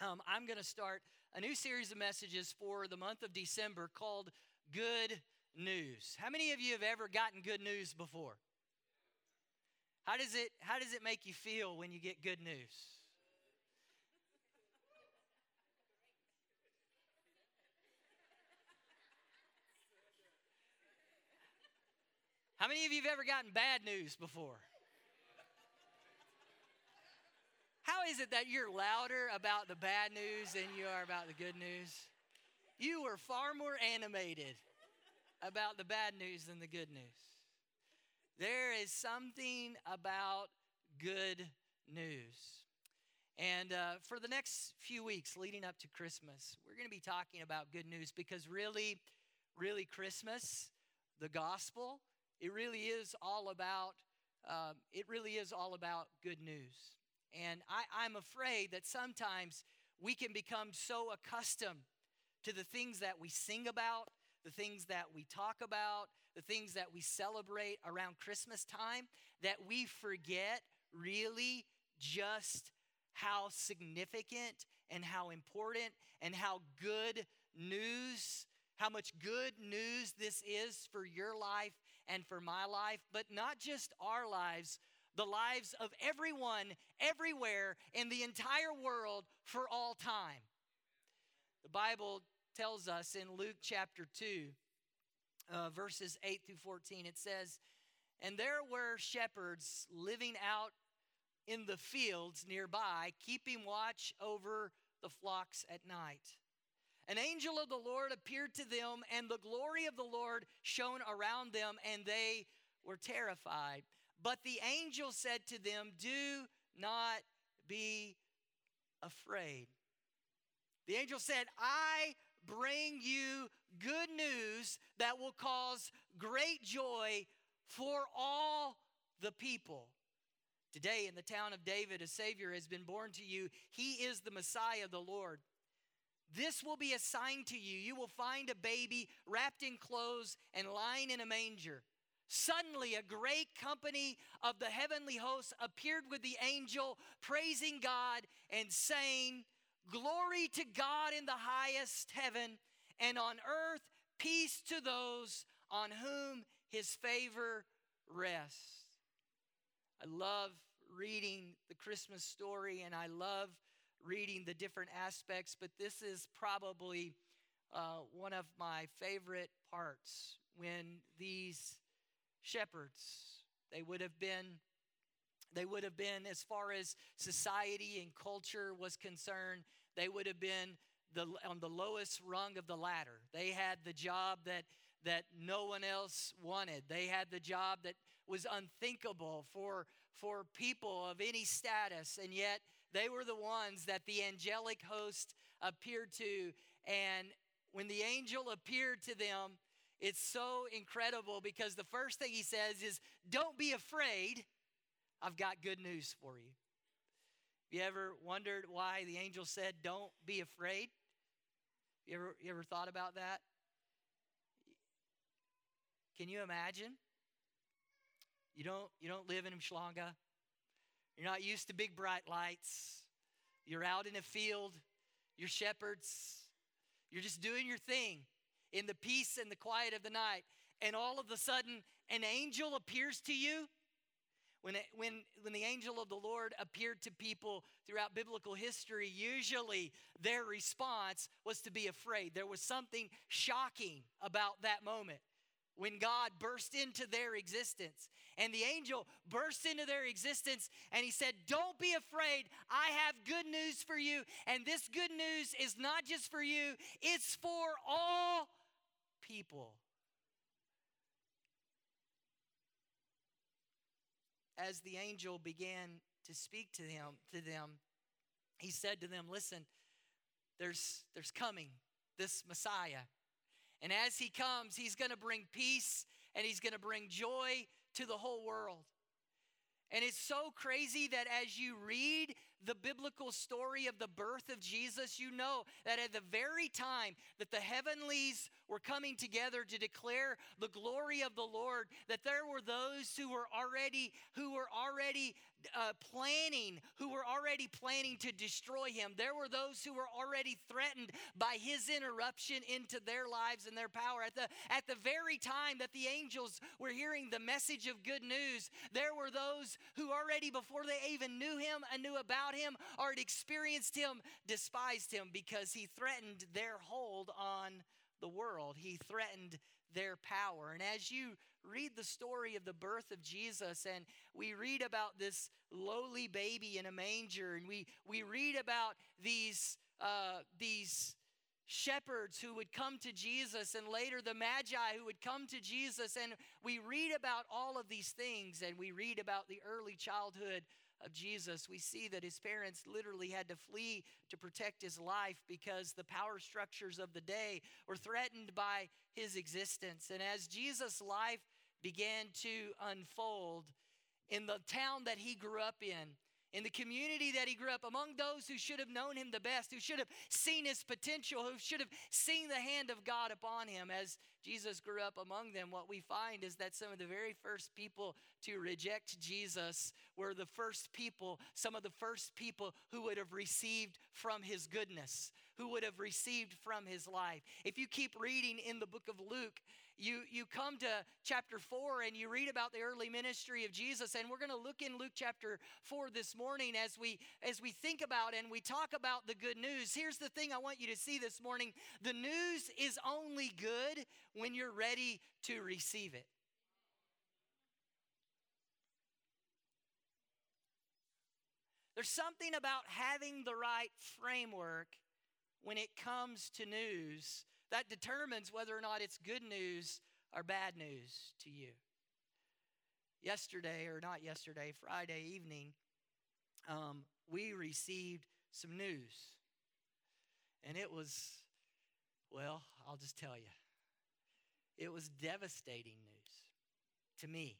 um, I'm going to start a new series of messages for the month of December called Good News. How many of you have ever gotten good news before? How does it how does it make you feel when you get good news? How many of you have ever gotten bad news before? How is it that you're louder about the bad news than you are about the good news? You are far more animated about the bad news than the good news. There is something about good news. And uh, for the next few weeks leading up to Christmas, we're going to be talking about good news because really, really, Christmas, the gospel, it really is all about. Um, it really is all about good news. And I, I'm afraid that sometimes we can become so accustomed to the things that we sing about, the things that we talk about, the things that we celebrate around Christmas time, that we forget really just how significant and how important and how good news, how much good news this is for your life and for my life, but not just our lives, the lives of everyone, everywhere, in the entire world for all time. The Bible tells us in Luke chapter 2, uh, verses 8 through 14, it says, And there were shepherds living out in the fields nearby, keeping watch over the flocks at night. An angel of the Lord appeared to them, and the glory of the Lord shone around them, and they were terrified. But the angel said to them, Do not be afraid. The angel said, I bring you good news that will cause great joy for all the people. Today, in the town of David, a Savior has been born to you. He is the Messiah, the Lord. This will be a sign to you. You will find a baby wrapped in clothes and lying in a manger. Suddenly, a great company of the heavenly hosts appeared with the angel, praising God and saying, Glory to God in the highest heaven, and on earth peace to those on whom his favor rests. I love reading the Christmas story and I love reading the different aspects, but this is probably uh, one of my favorite parts when these shepherds. They would have been they would have been as far as society and culture was concerned, they would have been the, on the lowest rung of the ladder. They had the job that that no one else wanted. They had the job that was unthinkable for for people of any status and yet they were the ones that the angelic host appeared to and when the angel appeared to them it's so incredible because the first thing he says is, Don't be afraid. I've got good news for you. You ever wondered why the angel said, Don't be afraid? You ever, you ever thought about that? Can you imagine? You don't, you don't live in Umhlanga. You're not used to big bright lights. You're out in a field. You're shepherds. You're just doing your thing in the peace and the quiet of the night, and all of a sudden an angel appears to you. When, it, when, when the angel of the Lord appeared to people throughout biblical history, usually their response was to be afraid. There was something shocking about that moment when God burst into their existence. And the angel burst into their existence and he said, Don't be afraid. I have good news for you. And this good news is not just for you, it's for all people. As the angel began to speak to them, to them, he said to them, Listen, there's, there's coming this Messiah. And as he comes, he's going to bring peace and he's going to bring joy to the whole world. And it's so crazy that as you read the biblical story of the birth of Jesus, you know that at the very time that the heavenlies were coming together to declare the glory of the Lord, that there were those who were already who were already uh, planning, who were already planning to destroy him. There were those who were already threatened by his interruption into their lives and their power. At the, at the very time that the angels were hearing the message of good news, there were those who already, before they even knew him and knew about him or had experienced him, despised him because he threatened their hold on the world. He threatened their power. And as you read the story of the birth of Jesus and we read about this lowly baby in a manger and we, we read about these, uh, these shepherds who would come to Jesus and later the magi who would come to Jesus and we read about all of these things and we read about the early childhood of Jesus, we see that his parents literally had to flee to protect his life because the power structures of the day were threatened by his existence. And as Jesus' life began to unfold in the town that he grew up in, in the community that he grew up, among those who should have known him the best, who should have seen his potential, who should have seen the hand of God upon him as Jesus grew up among them, what we find is that some of the very first people to reject Jesus were the first people, some of the first people who would have received from his goodness, who would have received from his life. If you keep reading in the book of Luke, you, you come to chapter 4 and you read about the early ministry of Jesus. And we're going to look in Luke chapter 4 this morning as we as we think about and we talk about the good news. Here's the thing I want you to see this morning. The news is only good when you're ready to receive it. There's something about having the right framework when it comes to news that determines whether or not it's good news or bad news to you. Yesterday, or not yesterday, Friday evening, um, we received some news. And it was, well, I'll just tell you, it was devastating news to me.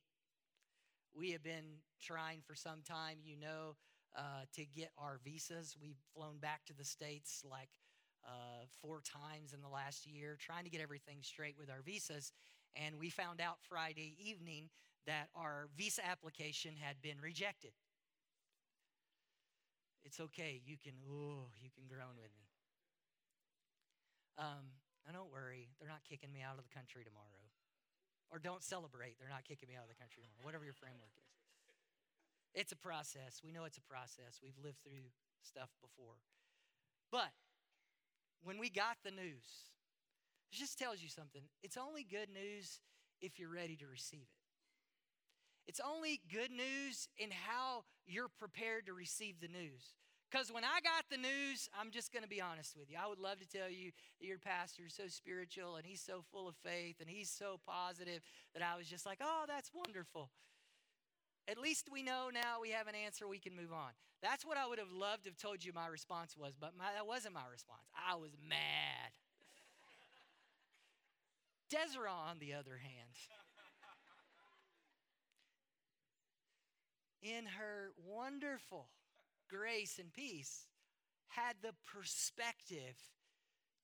We have been trying for some time, you know, uh, to get our visas. We've flown back to the States like uh, four times in the last year, trying to get everything straight with our visas. And we found out Friday evening that our visa application had been rejected. It's okay. You can, oh, you can groan with me. Um, and don't worry, they're not kicking me out of the country tomorrow. Or don't celebrate, they're not kicking me out of the country tomorrow, whatever your framework is. It's a process. We know it's a process. We've lived through stuff before. But when we got the news, it just tells you something. It's only good news if you're ready to receive it. It's only good news in how you're prepared to receive the news. Because when I got the news, I'm just going to be honest with you. I would love to tell you that your pastor is so spiritual and he's so full of faith and he's so positive that I was just like, oh, that's wonderful. At least we know now we have an answer, we can move on. That's what I would have loved to have told you my response was, but my, that wasn't my response. I was mad. Desiree, on the other hand, in her wonderful grace and peace, had the perspective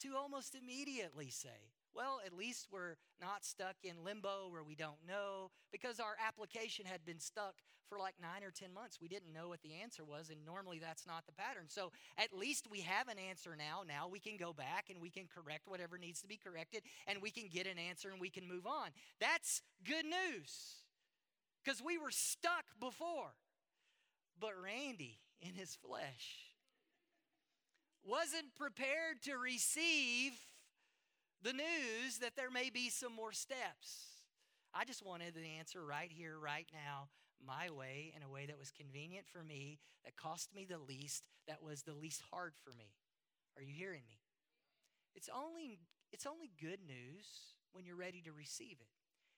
to almost immediately say, well, at least we're not stuck in limbo where we don't know because our application had been stuck for like nine or 10 months. We didn't know what the answer was, and normally that's not the pattern. So at least we have an answer now. Now we can go back and we can correct whatever needs to be corrected, and we can get an answer and we can move on. That's good news because we were stuck before. But Randy, in his flesh, wasn't prepared to receive the news that there may be some more steps. I just wanted the answer right here, right now, my way, in a way that was convenient for me, that cost me the least, that was the least hard for me. Are you hearing me? It's only, it's only good news when you're ready to receive it.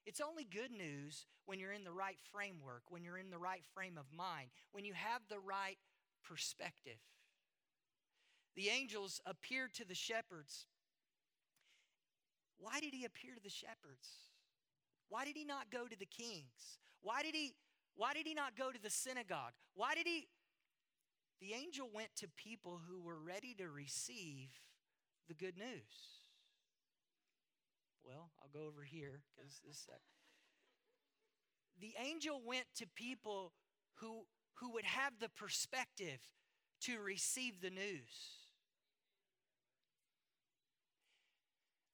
It's only good news when you're in the right framework, when you're in the right frame of mind, when you have the right perspective. The angels appeared to the shepherds why did he appear to the shepherds? Why did he not go to the kings? Why did he why did he not go to the synagogue? Why did he The angel went to people who were ready to receive the good news. Well, I'll go over here because this uh, the angel went to people who who would have the perspective to receive the news.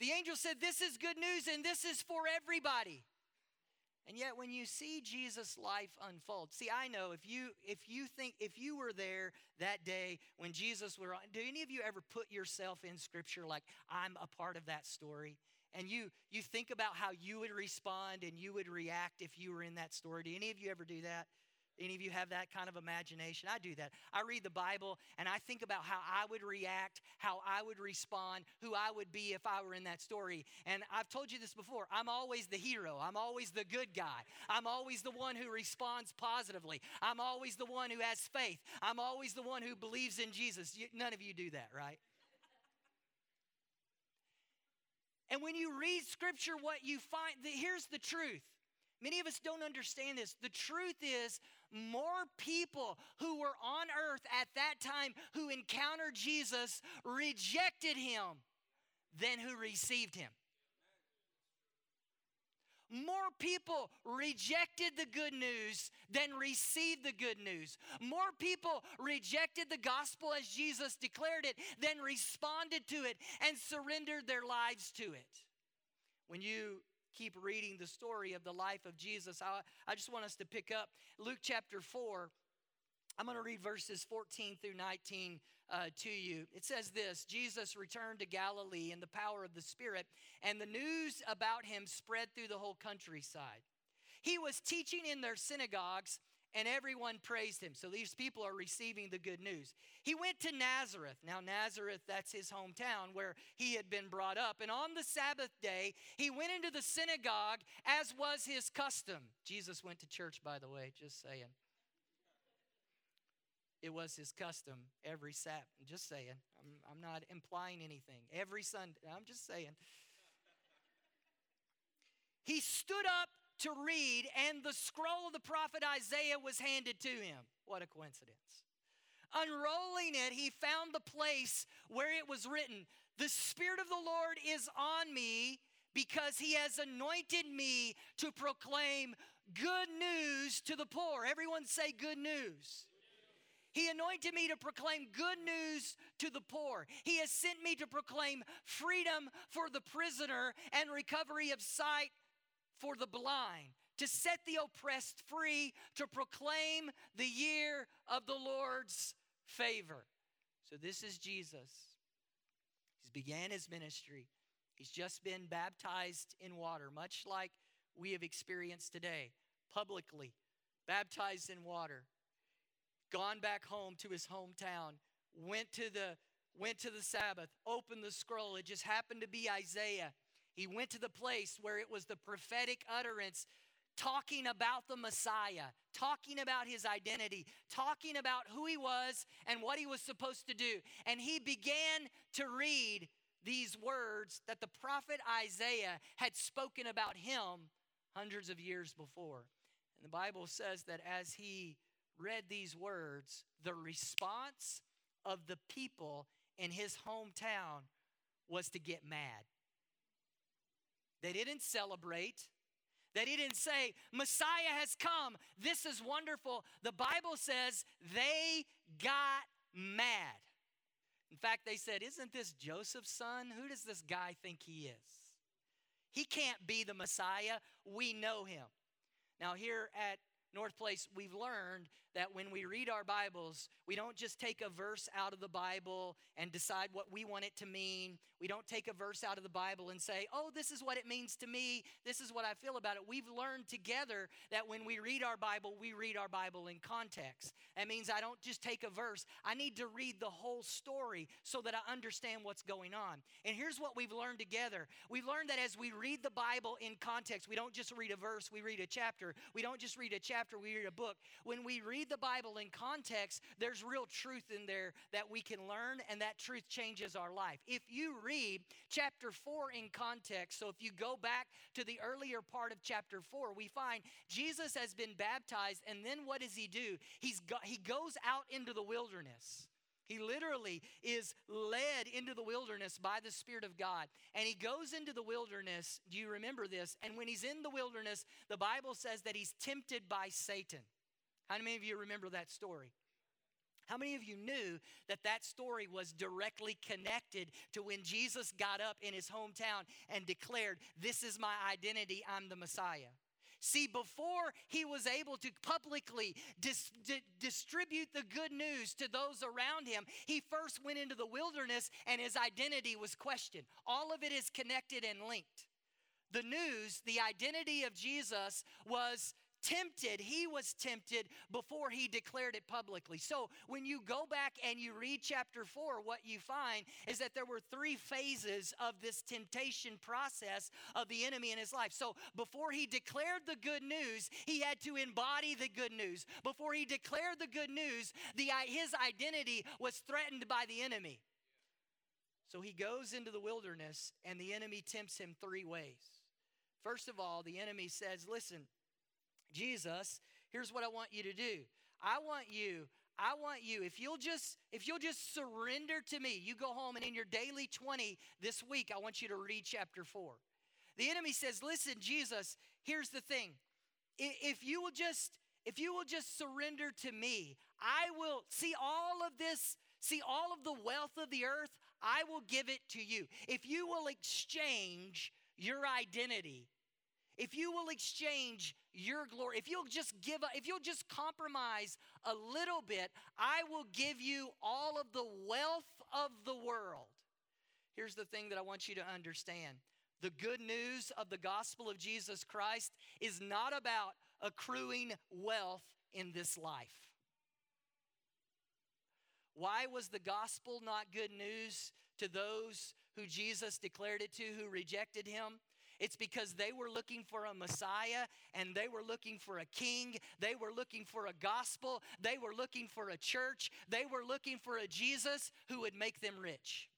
The angel said, This is good news and this is for everybody. And yet when you see Jesus' life unfold, see, I know if you if you think if you were there that day when Jesus were on, do any of you ever put yourself in scripture like I'm a part of that story? And you you think about how you would respond and you would react if you were in that story. Do any of you ever do that? Any of you have that kind of imagination? I do that. I read the Bible and I think about how I would react, how I would respond, who I would be if I were in that story. And I've told you this before I'm always the hero, I'm always the good guy, I'm always the one who responds positively, I'm always the one who has faith, I'm always the one who believes in Jesus. none of you do that, right? And when you read scripture, what you find, here's the truth. Many of us don't understand this. The truth is, more people who were on earth at that time who encountered Jesus rejected him than who received him. More people rejected the good news than received the good news. More people rejected the gospel as Jesus declared it than responded to it and surrendered their lives to it. When you keep reading the story of the life of Jesus, I, I just want us to pick up Luke chapter 4. I'm going to read verses 14 through 19 uh, to you. It says this Jesus returned to Galilee in the power of the Spirit, and the news about him spread through the whole countryside. He was teaching in their synagogues and everyone praised him. So these people are receiving the good news. He went to Nazareth. Now, Nazareth, that's his hometown where he had been brought up. And on the Sabbath day, he went into the synagogue as was his custom. Jesus went to church, by the way, just saying. It was his custom every Sabbath. Just saying. I'm, I'm not implying anything. Every Sunday. I'm just saying. He stood up to read, and the scroll of the prophet Isaiah was handed to him. What a coincidence. Unrolling it, he found the place where it was written The Spirit of the Lord is on me because he has anointed me to proclaim good news to the poor. Everyone say good news. He anointed me to proclaim good news to the poor. He has sent me to proclaim freedom for the prisoner and recovery of sight for the blind, to set the oppressed free, to proclaim the year of the Lord's favor. So, this is Jesus. He's began his ministry. He's just been baptized in water, much like we have experienced today, publicly, baptized in water. Gone back home to his hometown, went to the went to the Sabbath, opened the scroll. It just happened to be Isaiah. He went to the place where it was the prophetic utterance talking about the Messiah, talking about his identity, talking about who he was and what he was supposed to do. And he began to read these words that the prophet Isaiah had spoken about him hundreds of years before. And the Bible says that as he read these words, the response of the people in his hometown was to get mad. They didn't celebrate. They didn't say, Messiah has come. This is wonderful. The Bible says they got mad. In fact, they said, Isn't this Joseph's son? Who does this guy think he is? He can't be the Messiah. We know him. Now, here at North Place, we've learned that when we read our Bibles, we don't just take a verse out of the Bible and decide what we want it to mean. We don't take a verse out of the Bible and say, oh, this is what it means to me. This is what I feel about it. We've learned together that when we read our Bible, we read our Bible in context. That means I don't just take a verse, I need to read the whole story so that I understand what's going on. And here's what we've learned together we've learned that as we read the Bible in context, we don't just read a verse, we read a chapter. We don't just read a chapter, we read a book. When we read read the Bible in context, there's real truth in there that we can learn, and that truth changes our life. If you read chapter 4 in context, so if you go back to the earlier part of chapter 4, we find Jesus has been baptized, and then what does he do? He's go, he goes out into the wilderness. He literally is led into the wilderness by the Spirit of God. And he goes into the wilderness. Do you remember this? And when he's in the wilderness, the Bible says that he's tempted by Satan. How many of you remember that story? How many of you knew that that story was directly connected to when Jesus got up in his hometown and declared, This is my identity, I'm the Messiah? See, before he was able to publicly dis- di- distribute the good news to those around him, he first went into the wilderness and his identity was questioned. All of it is connected and linked. The news, the identity of Jesus was tempted, he was tempted before he declared it publicly. So when you go back and you read chapter 4, what you find is that there were three phases of this temptation process of the enemy in his life. So before he declared the good news, he had to embody the good news. Before he declared the good news, the, his identity was threatened by the enemy. So he goes into the wilderness and the enemy tempts him three ways. First of all, the enemy says, Listen, Jesus, here's what I want you to do. I want you I want you if you'll just if you'll just surrender to me. You go home and in your daily 20 this week I want you to read chapter 4. The enemy says, "Listen, Jesus, here's the thing. If you will just if you will just surrender to me, I will see all of this, see all of the wealth of the earth, I will give it to you. If you will exchange your identity if you will exchange your glory, if you'll just give up, if you'll just compromise a little bit, I will give you all of the wealth of the world. Here's the thing that I want you to understand the good news of the gospel of Jesus Christ is not about accruing wealth in this life. Why was the gospel not good news to those who Jesus declared it to who rejected him? It's because they were looking for a Messiah and they were looking for a king. They were looking for a gospel. They were looking for a church. They were looking for a Jesus who would make them rich.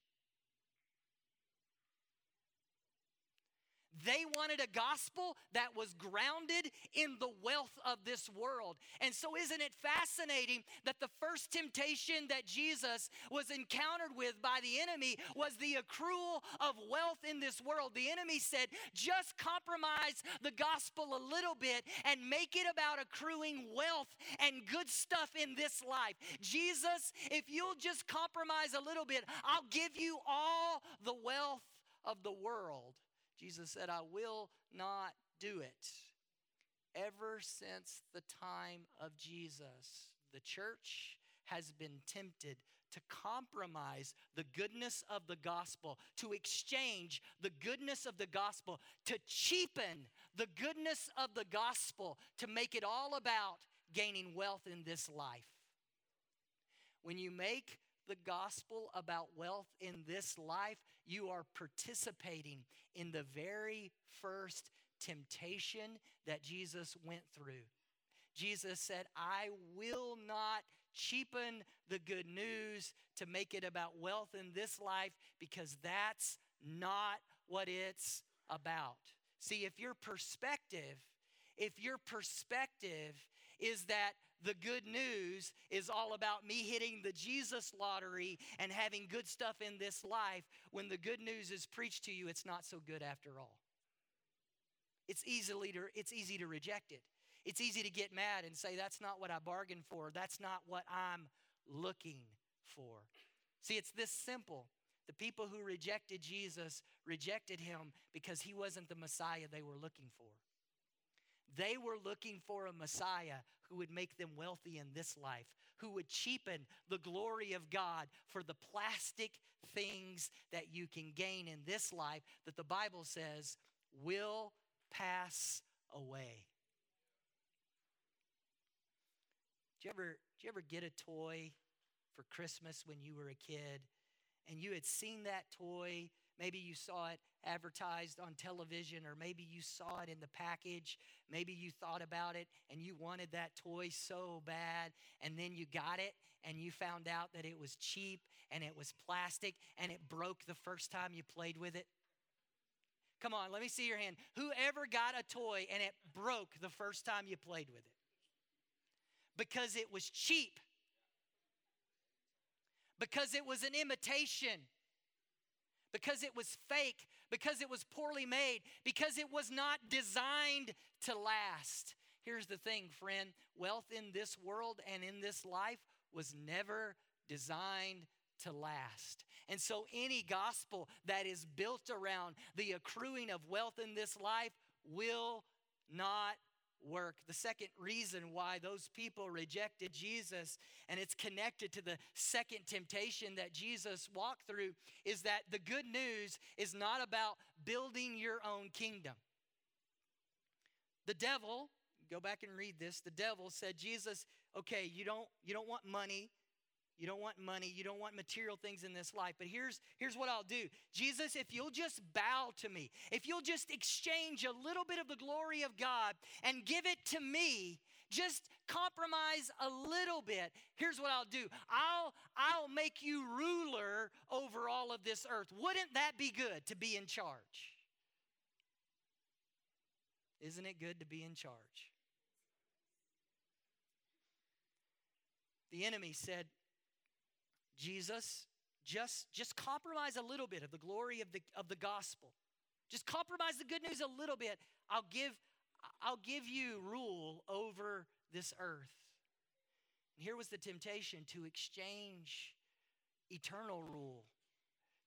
They wanted a gospel that was grounded in the wealth of this world. And so, isn't it fascinating that the first temptation that Jesus was encountered with by the enemy was the accrual of wealth in this world? The enemy said, just compromise the gospel a little bit and make it about accruing wealth and good stuff in this life. Jesus, if you'll just compromise a little bit, I'll give you all the wealth of the world. Jesus said, I will not do it. Ever since the time of Jesus, the church has been tempted to compromise the goodness of the gospel, to exchange the goodness of the gospel, to cheapen the goodness of the gospel, to make it all about gaining wealth in this life. When you make the gospel about wealth in this life, you are participating in the very first temptation that Jesus went through. Jesus said, I will not cheapen the good news to make it about wealth in this life because that's not what it's about. See, if your perspective, if your perspective is that the good news is all about me hitting the Jesus lottery and having good stuff in this life. When the good news is preached to you, it's not so good after all. It's easily to, it's easy to reject it. It's easy to get mad and say, that's not what I bargained for. That's not what I'm looking for. See, it's this simple. The people who rejected Jesus rejected him because he wasn't the Messiah they were looking for. They were looking for a Messiah who would make them wealthy in this life, who would cheapen the glory of God for the plastic things that you can gain in this life that the Bible says will pass away. Did you ever, did you ever get a toy for Christmas when you were a kid and you had seen that toy? Maybe you saw it advertised on television, or maybe you saw it in the package. Maybe you thought about it and you wanted that toy so bad, and then you got it and you found out that it was cheap and it was plastic and it broke the first time you played with it. Come on, let me see your hand. Whoever got a toy and it broke the first time you played with it? Because it was cheap. Because it was an imitation because it was fake, because it was poorly made, because it was not designed to last. here's the thing, friend wealth in this world and in this life was never designed to last. And so, any gospel that is built around the accruing of wealth in this life will not work. The second reason why those people rejected Jesus, and it's connected to the second temptation that Jesus walked through, is that the good news is not about building your own kingdom. The devil, go back and read this, the devil said, Jesus, okay, you don't, you don't want money, you don't want money, you don't want material things in this life. But here's here's what I'll do. Jesus, if you'll just bow to me, if you'll just exchange a little bit of the glory of God and give it to me, just compromise a little bit. Here's what I'll do. I'll I'll make you ruler over all of this earth. Wouldn't that be good to be in charge? Isn't it good to be in charge? The enemy said, Jesus, just, just compromise a little bit of the glory of the, of the gospel. Just compromise the good news a little bit. I'll give, I'll give you rule over this earth. And here was the temptation to exchange eternal rule,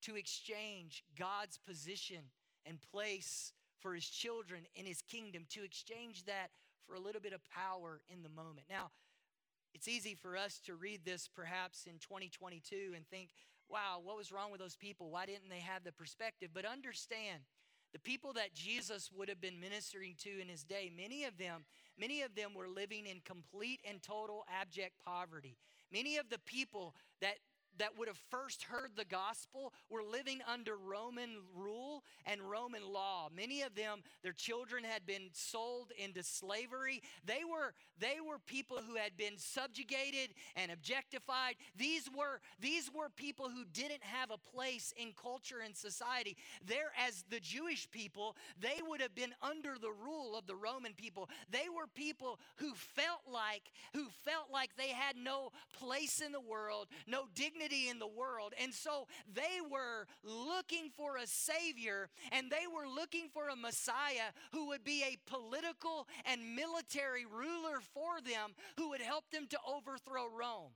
to exchange God's position and place for his children in his kingdom, to exchange that for a little bit of power in the moment. Now, it's easy for us to read this perhaps in 2022 and think, wow, what was wrong with those people? Why didn't they have the perspective? But understand, the people that Jesus would have been ministering to in his day, many of them, many of them were living in complete and total abject poverty. Many of the people that that would have first heard the gospel were living under Roman rule and Roman law. Many of them, their children had been sold into slavery. They were, they were people who had been subjugated and objectified. These were, these were people who didn't have a place in culture and society. There, as the Jewish people, they would have been under the rule of the Roman people. They were people who felt like, who felt like they had no place in the world, no dignity dignity in the world. And so they were looking for a Savior and they were looking for a Messiah who would be a political and military ruler for them who would help them to overthrow Rome.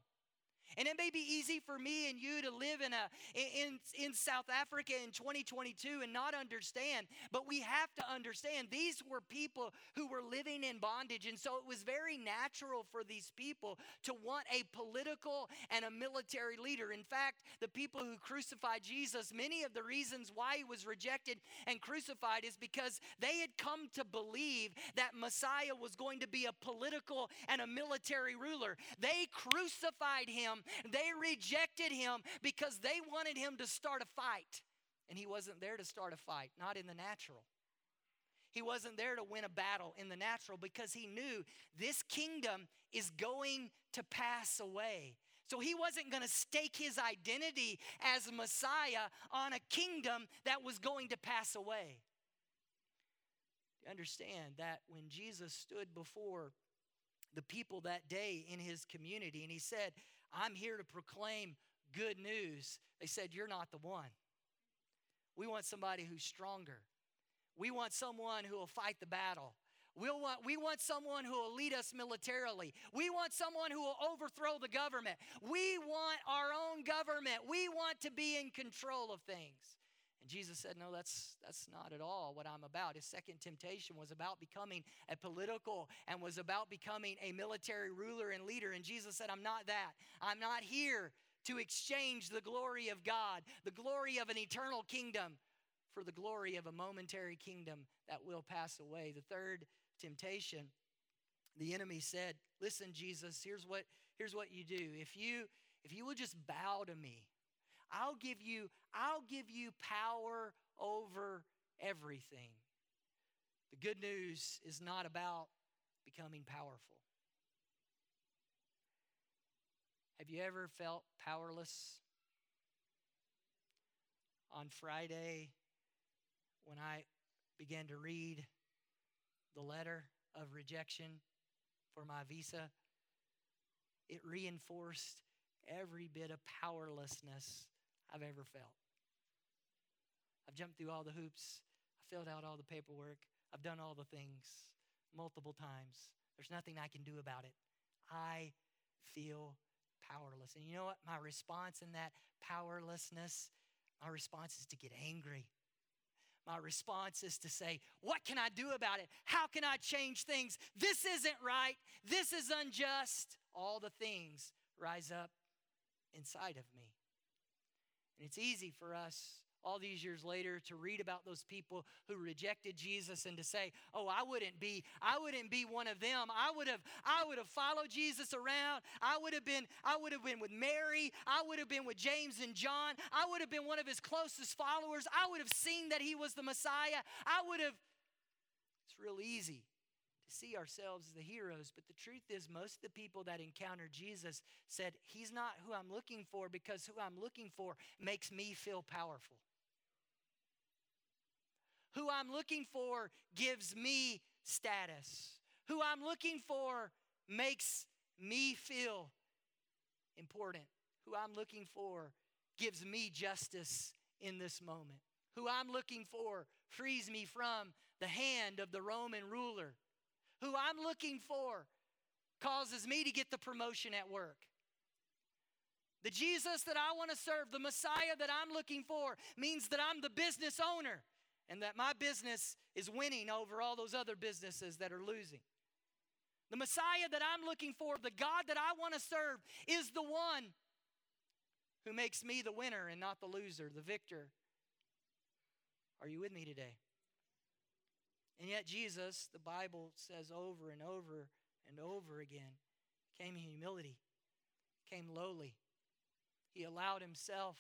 And it may be easy for me and you to live in, a, in, in South Africa in 2022 and not understand, but we have to understand these were people who were living in bondage. And so it was very natural for these people to want a political and a military leader. In fact, the people who crucified Jesus, many of the reasons why he was rejected and crucified is because they had come to believe that Messiah was going to be a political and a military ruler. They crucified him they rejected him because they wanted him to start a fight. And he wasn't there to start a fight, not in the natural. He wasn't there to win a battle in the natural because he knew this kingdom is going to pass away. So he wasn't going to stake his identity as Messiah on a kingdom that was going to pass away. You understand that when Jesus stood before the people that day in his community and he said, I'm here to proclaim good news. They said, You're not the one. We want somebody who's stronger. We want someone who will fight the battle. We'll want, we want someone who will lead us militarily. We want someone who will overthrow the government. We want our own government. We want to be in control of things. And Jesus said, No, that's, that's not at all what I'm about. His second temptation was about becoming a political and was about becoming a military ruler and leader. And Jesus said, I'm not that. I'm not here to exchange the glory of God, the glory of an eternal kingdom, for the glory of a momentary kingdom that will pass away. The third temptation, the enemy said, Listen, Jesus, here's what, here's what you do. If you if you will just bow to me, I'll give you, I'll give you power over everything. The good news is not about becoming powerful. Have you ever felt powerless? On Friday, when I began to read the letter of rejection for my visa, it reinforced every bit of powerlessness I've ever felt. I've jumped through all the hoops, I filled out all the paperwork, I've done all the things multiple times. There's nothing I can do about it. I feel powerless. And you know what? My response in that powerlessness, my response is to get angry. My response is to say, What can I do about it? How can I change things? This isn't right. This is unjust. All the things rise up inside of me. And it's easy for us all these years later to read about those people who rejected Jesus and to say, "Oh, I wouldn't be I wouldn't be one of them. I would have I would have followed Jesus around. I would have been I would have been with Mary. I would have been with James and John. I would have been one of his closest followers. I would have seen that he was the Messiah. I would have It's real easy see ourselves as the heroes. But the truth is, most of the people that encounter Jesus said, He's not who I'm looking for because who I'm looking for makes me feel powerful who I'm looking for gives me status. Who I'm looking for makes me feel important. Who I'm looking for gives me justice in this moment. Who I'm looking for frees me from the hand of the Roman ruler. Who I'm looking for causes me to get the promotion at work. The Jesus that I want to serve, the Messiah that I'm looking for, means that I'm the business owner and that my business is winning over all those other businesses that are losing. The Messiah that I'm looking for, the God that I want to serve, is the one who makes me the winner and not the loser, the victor. Are you with me today? And yet, Jesus, the Bible says over and over and over again, came in humility, came lowly. He allowed himself,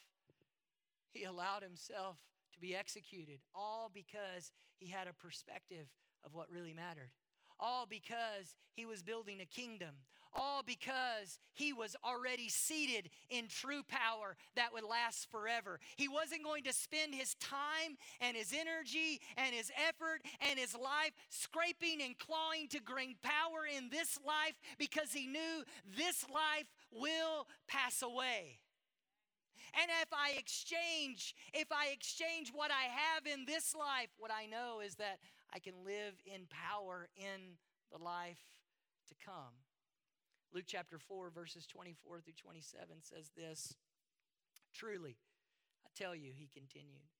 he allowed himself to be executed, all because he had a perspective of what really mattered. All because he was building a kingdom. All because he was already seated in true power that would last forever. He wasn't going to spend his time and his energy and his effort and his life scraping and clawing to gain power in this life because he knew this life will pass away. And if I exchange, if I exchange what I have in this life, what I know is that I can live in power in the life to come. Luke chapter 4, verses 24 through 27 says this Truly, I tell you, he continued,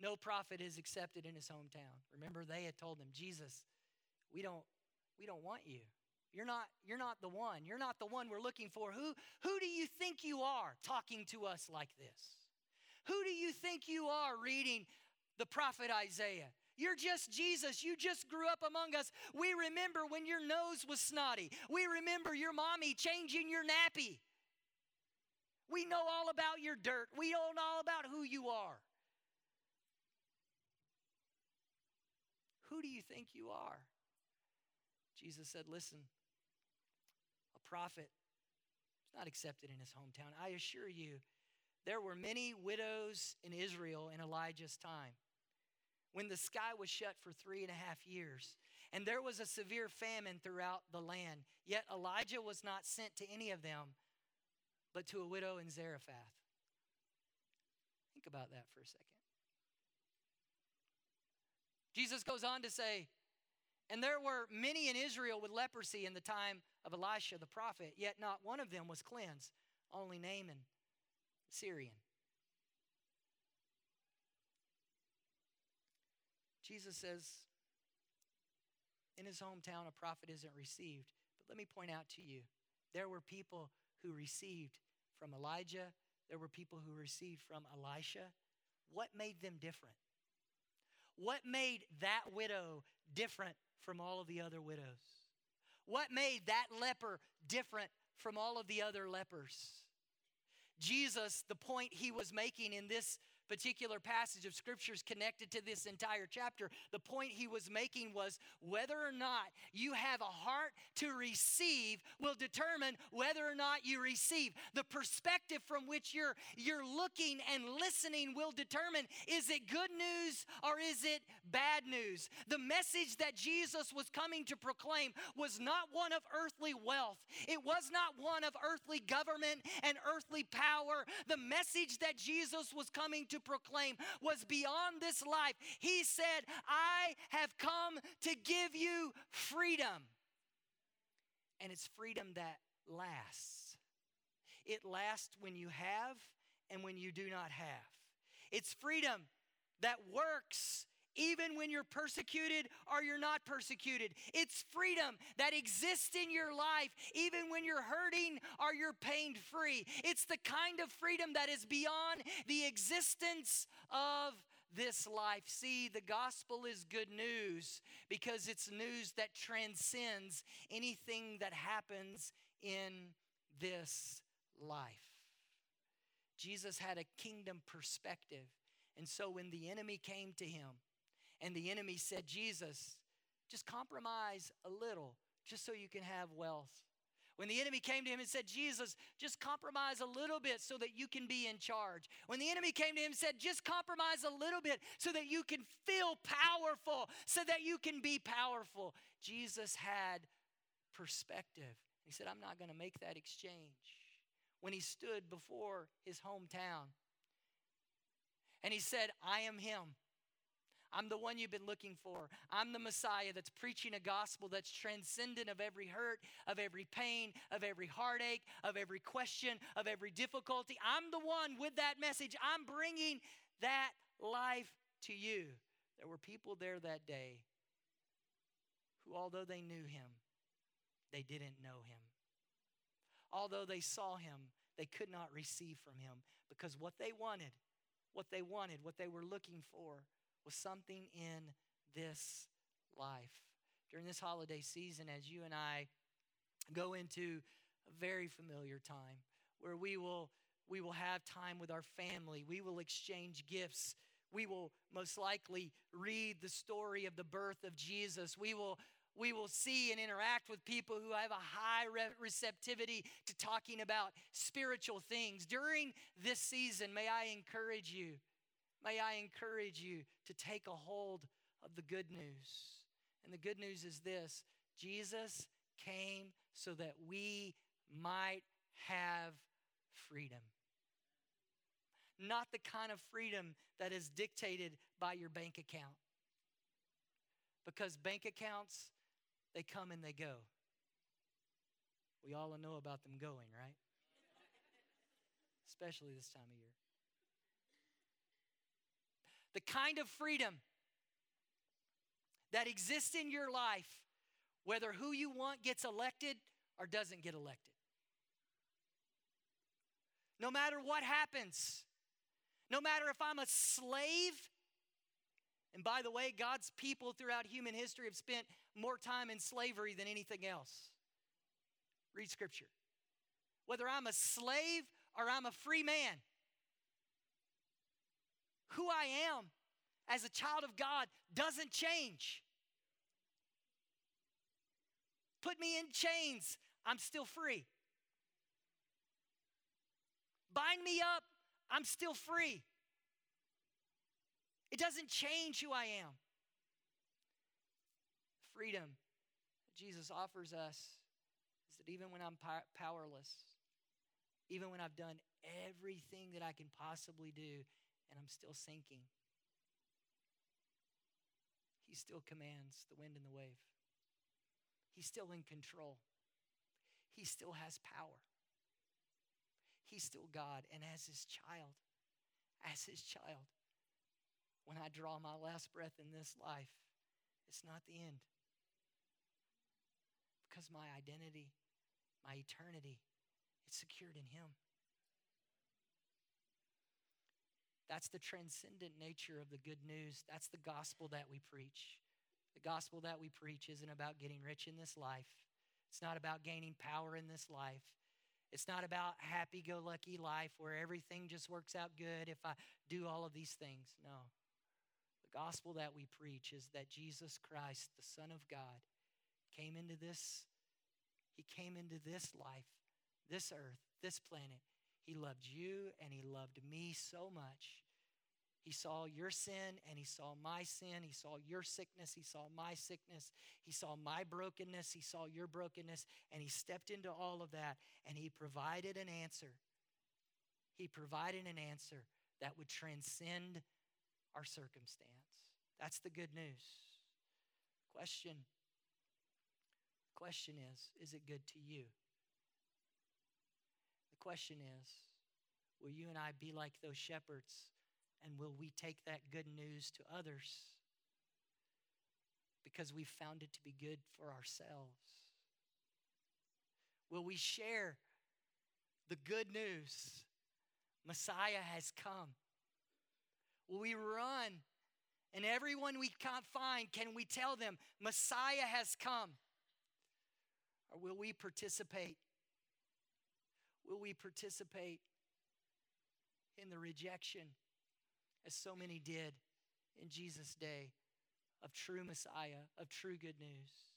no prophet is accepted in his hometown. Remember, they had told him, Jesus, we don't, we don't want you. You're not, you're not the one. You're not the one we're looking for. Who, who do you think you are talking to us like this? Who do you think you are reading the prophet Isaiah? You're just Jesus. You just grew up among us. We remember when your nose was snotty. We remember your mommy changing your nappy. We know all about your dirt. We know all about who you are. Who do you think you are? Jesus said, Listen, a prophet is not accepted in his hometown. I assure you, there were many widows in Israel in Elijah's time when the sky was shut for three and a half years. And there was a severe famine throughout the land. Yet Elijah was not sent to any of them, but to a widow in Zarephath. Think about that for a second. Jesus goes on to say, and there were many in Israel with leprosy in the time of Elisha the prophet, yet not one of them was cleansed, only Naaman, Syrian. Jesus says, in his hometown, a prophet isn't received. But let me point out to you there were people who received from Elijah, there were people who received from Elisha. What made them different? What made that widow different from all of the other widows? What made that leper different from all of the other lepers? Jesus, the point he was making in this particular passage of scriptures connected to this entire chapter, the point he was making was whether or not you have a heart to receive will determine whether or not you receive. The perspective from which you're you're looking and listening will determine is it good news or is it bad news? The message that Jesus was coming to proclaim was not one of earthly wealth. It was not one of earthly government and earthly power. The message that Jesus was coming to proclaim was beyond this life. He said, I have come to give you freedom. and it's freedom that lasts. It lasts when you have and when you do not have. It's freedom that works even when you're persecuted or you're not persecuted. It's freedom that exists in your life even when you're hurting or you're pain free. It's the kind of freedom that is beyond the existence of this life. See, the gospel is good news because it's news that transcends anything that happens in this life. Jesus had a kingdom perspective. And so when the enemy came to him and the enemy said, Jesus, just compromise a little just so you can have wealth. When the enemy came to him and said, Jesus, just compromise a little bit so that you can be in charge. When the enemy came to him and said, just compromise a little bit so that you can feel powerful, so that you can be powerful. Jesus had perspective. He said, I'm not going to make that exchange. When he stood before his hometown and he said, I am him. I'm the one you've been looking for. I'm the Messiah that's preaching a gospel that's transcendent of every hurt, of every pain, of every heartache, of every question, of every difficulty. I'm the one with that message. I'm bringing that life to you. There were people there that day who, although they knew him, they didn't know him. Although they saw him, they could not receive from him because what they wanted, what they wanted, what they were looking for, was something in this life. During this holiday season, as you and I go into a very familiar time where we will we will have time with our family. We will exchange gifts. We will most likely read the story of the birth of Jesus. We will we will see and interact with people who have a high receptivity to talking about spiritual things. During this season, may I encourage you May I encourage you to take a hold of the good news. And the good news is this Jesus came so that we might have freedom. Not the kind of freedom that is dictated by your bank account. Because bank accounts, they come and they go. We all know about them going, right? Especially this time of year the kind of freedom that exists in your life, whether who you want gets elected or doesn't get elected. No matter what happens, no matter if I'm a slave, and by the way, God's people throughout human history have spent more time in slavery than anything else. Read scripture. Whether I'm a slave or I'm a free man, who I am as a child of God doesn't change. Put me in chains, I'm still free. Bind me up, I'm still free. It doesn't change who I am. Freedom Jesus offers us is that even when I'm powerless, even when I've done everything that I can possibly do, and I'm still sinking. He still commands the wind and the wave. He's still in control. He still has power. He's still God. And as his child, as his child, when I draw my last breath in this life, it's not the end. Because my identity, my eternity, it's secured in him. That's the transcendent nature of the good news. That's the gospel that we preach. The gospel that we preach isn't about getting rich in this life. It's not about gaining power in this life. It's not about happy go lucky life where everything just works out good if I do all of these things. No. The gospel that we preach is that Jesus Christ, the Son of God, came into this he came into this life, this earth, this planet he loved you and He loved me so much. He saw your sin and He saw my sin. He saw your sickness. He saw my sickness. He saw my brokenness. He saw your brokenness. And He stepped into all of that and He provided an answer. He provided an answer that would transcend our circumstance. That's the good news. Question question is is it good to you? The question is will you and I be like those shepherds and will we take that good news to others because we found it to be good for ourselves? Will we share the good news? Messiah has come. Will we run and everyone we can't find, can we tell them Messiah has come? Or will we participate? Will we participate in the rejection, as so many did in Jesus' day, of true Messiah, of true good news?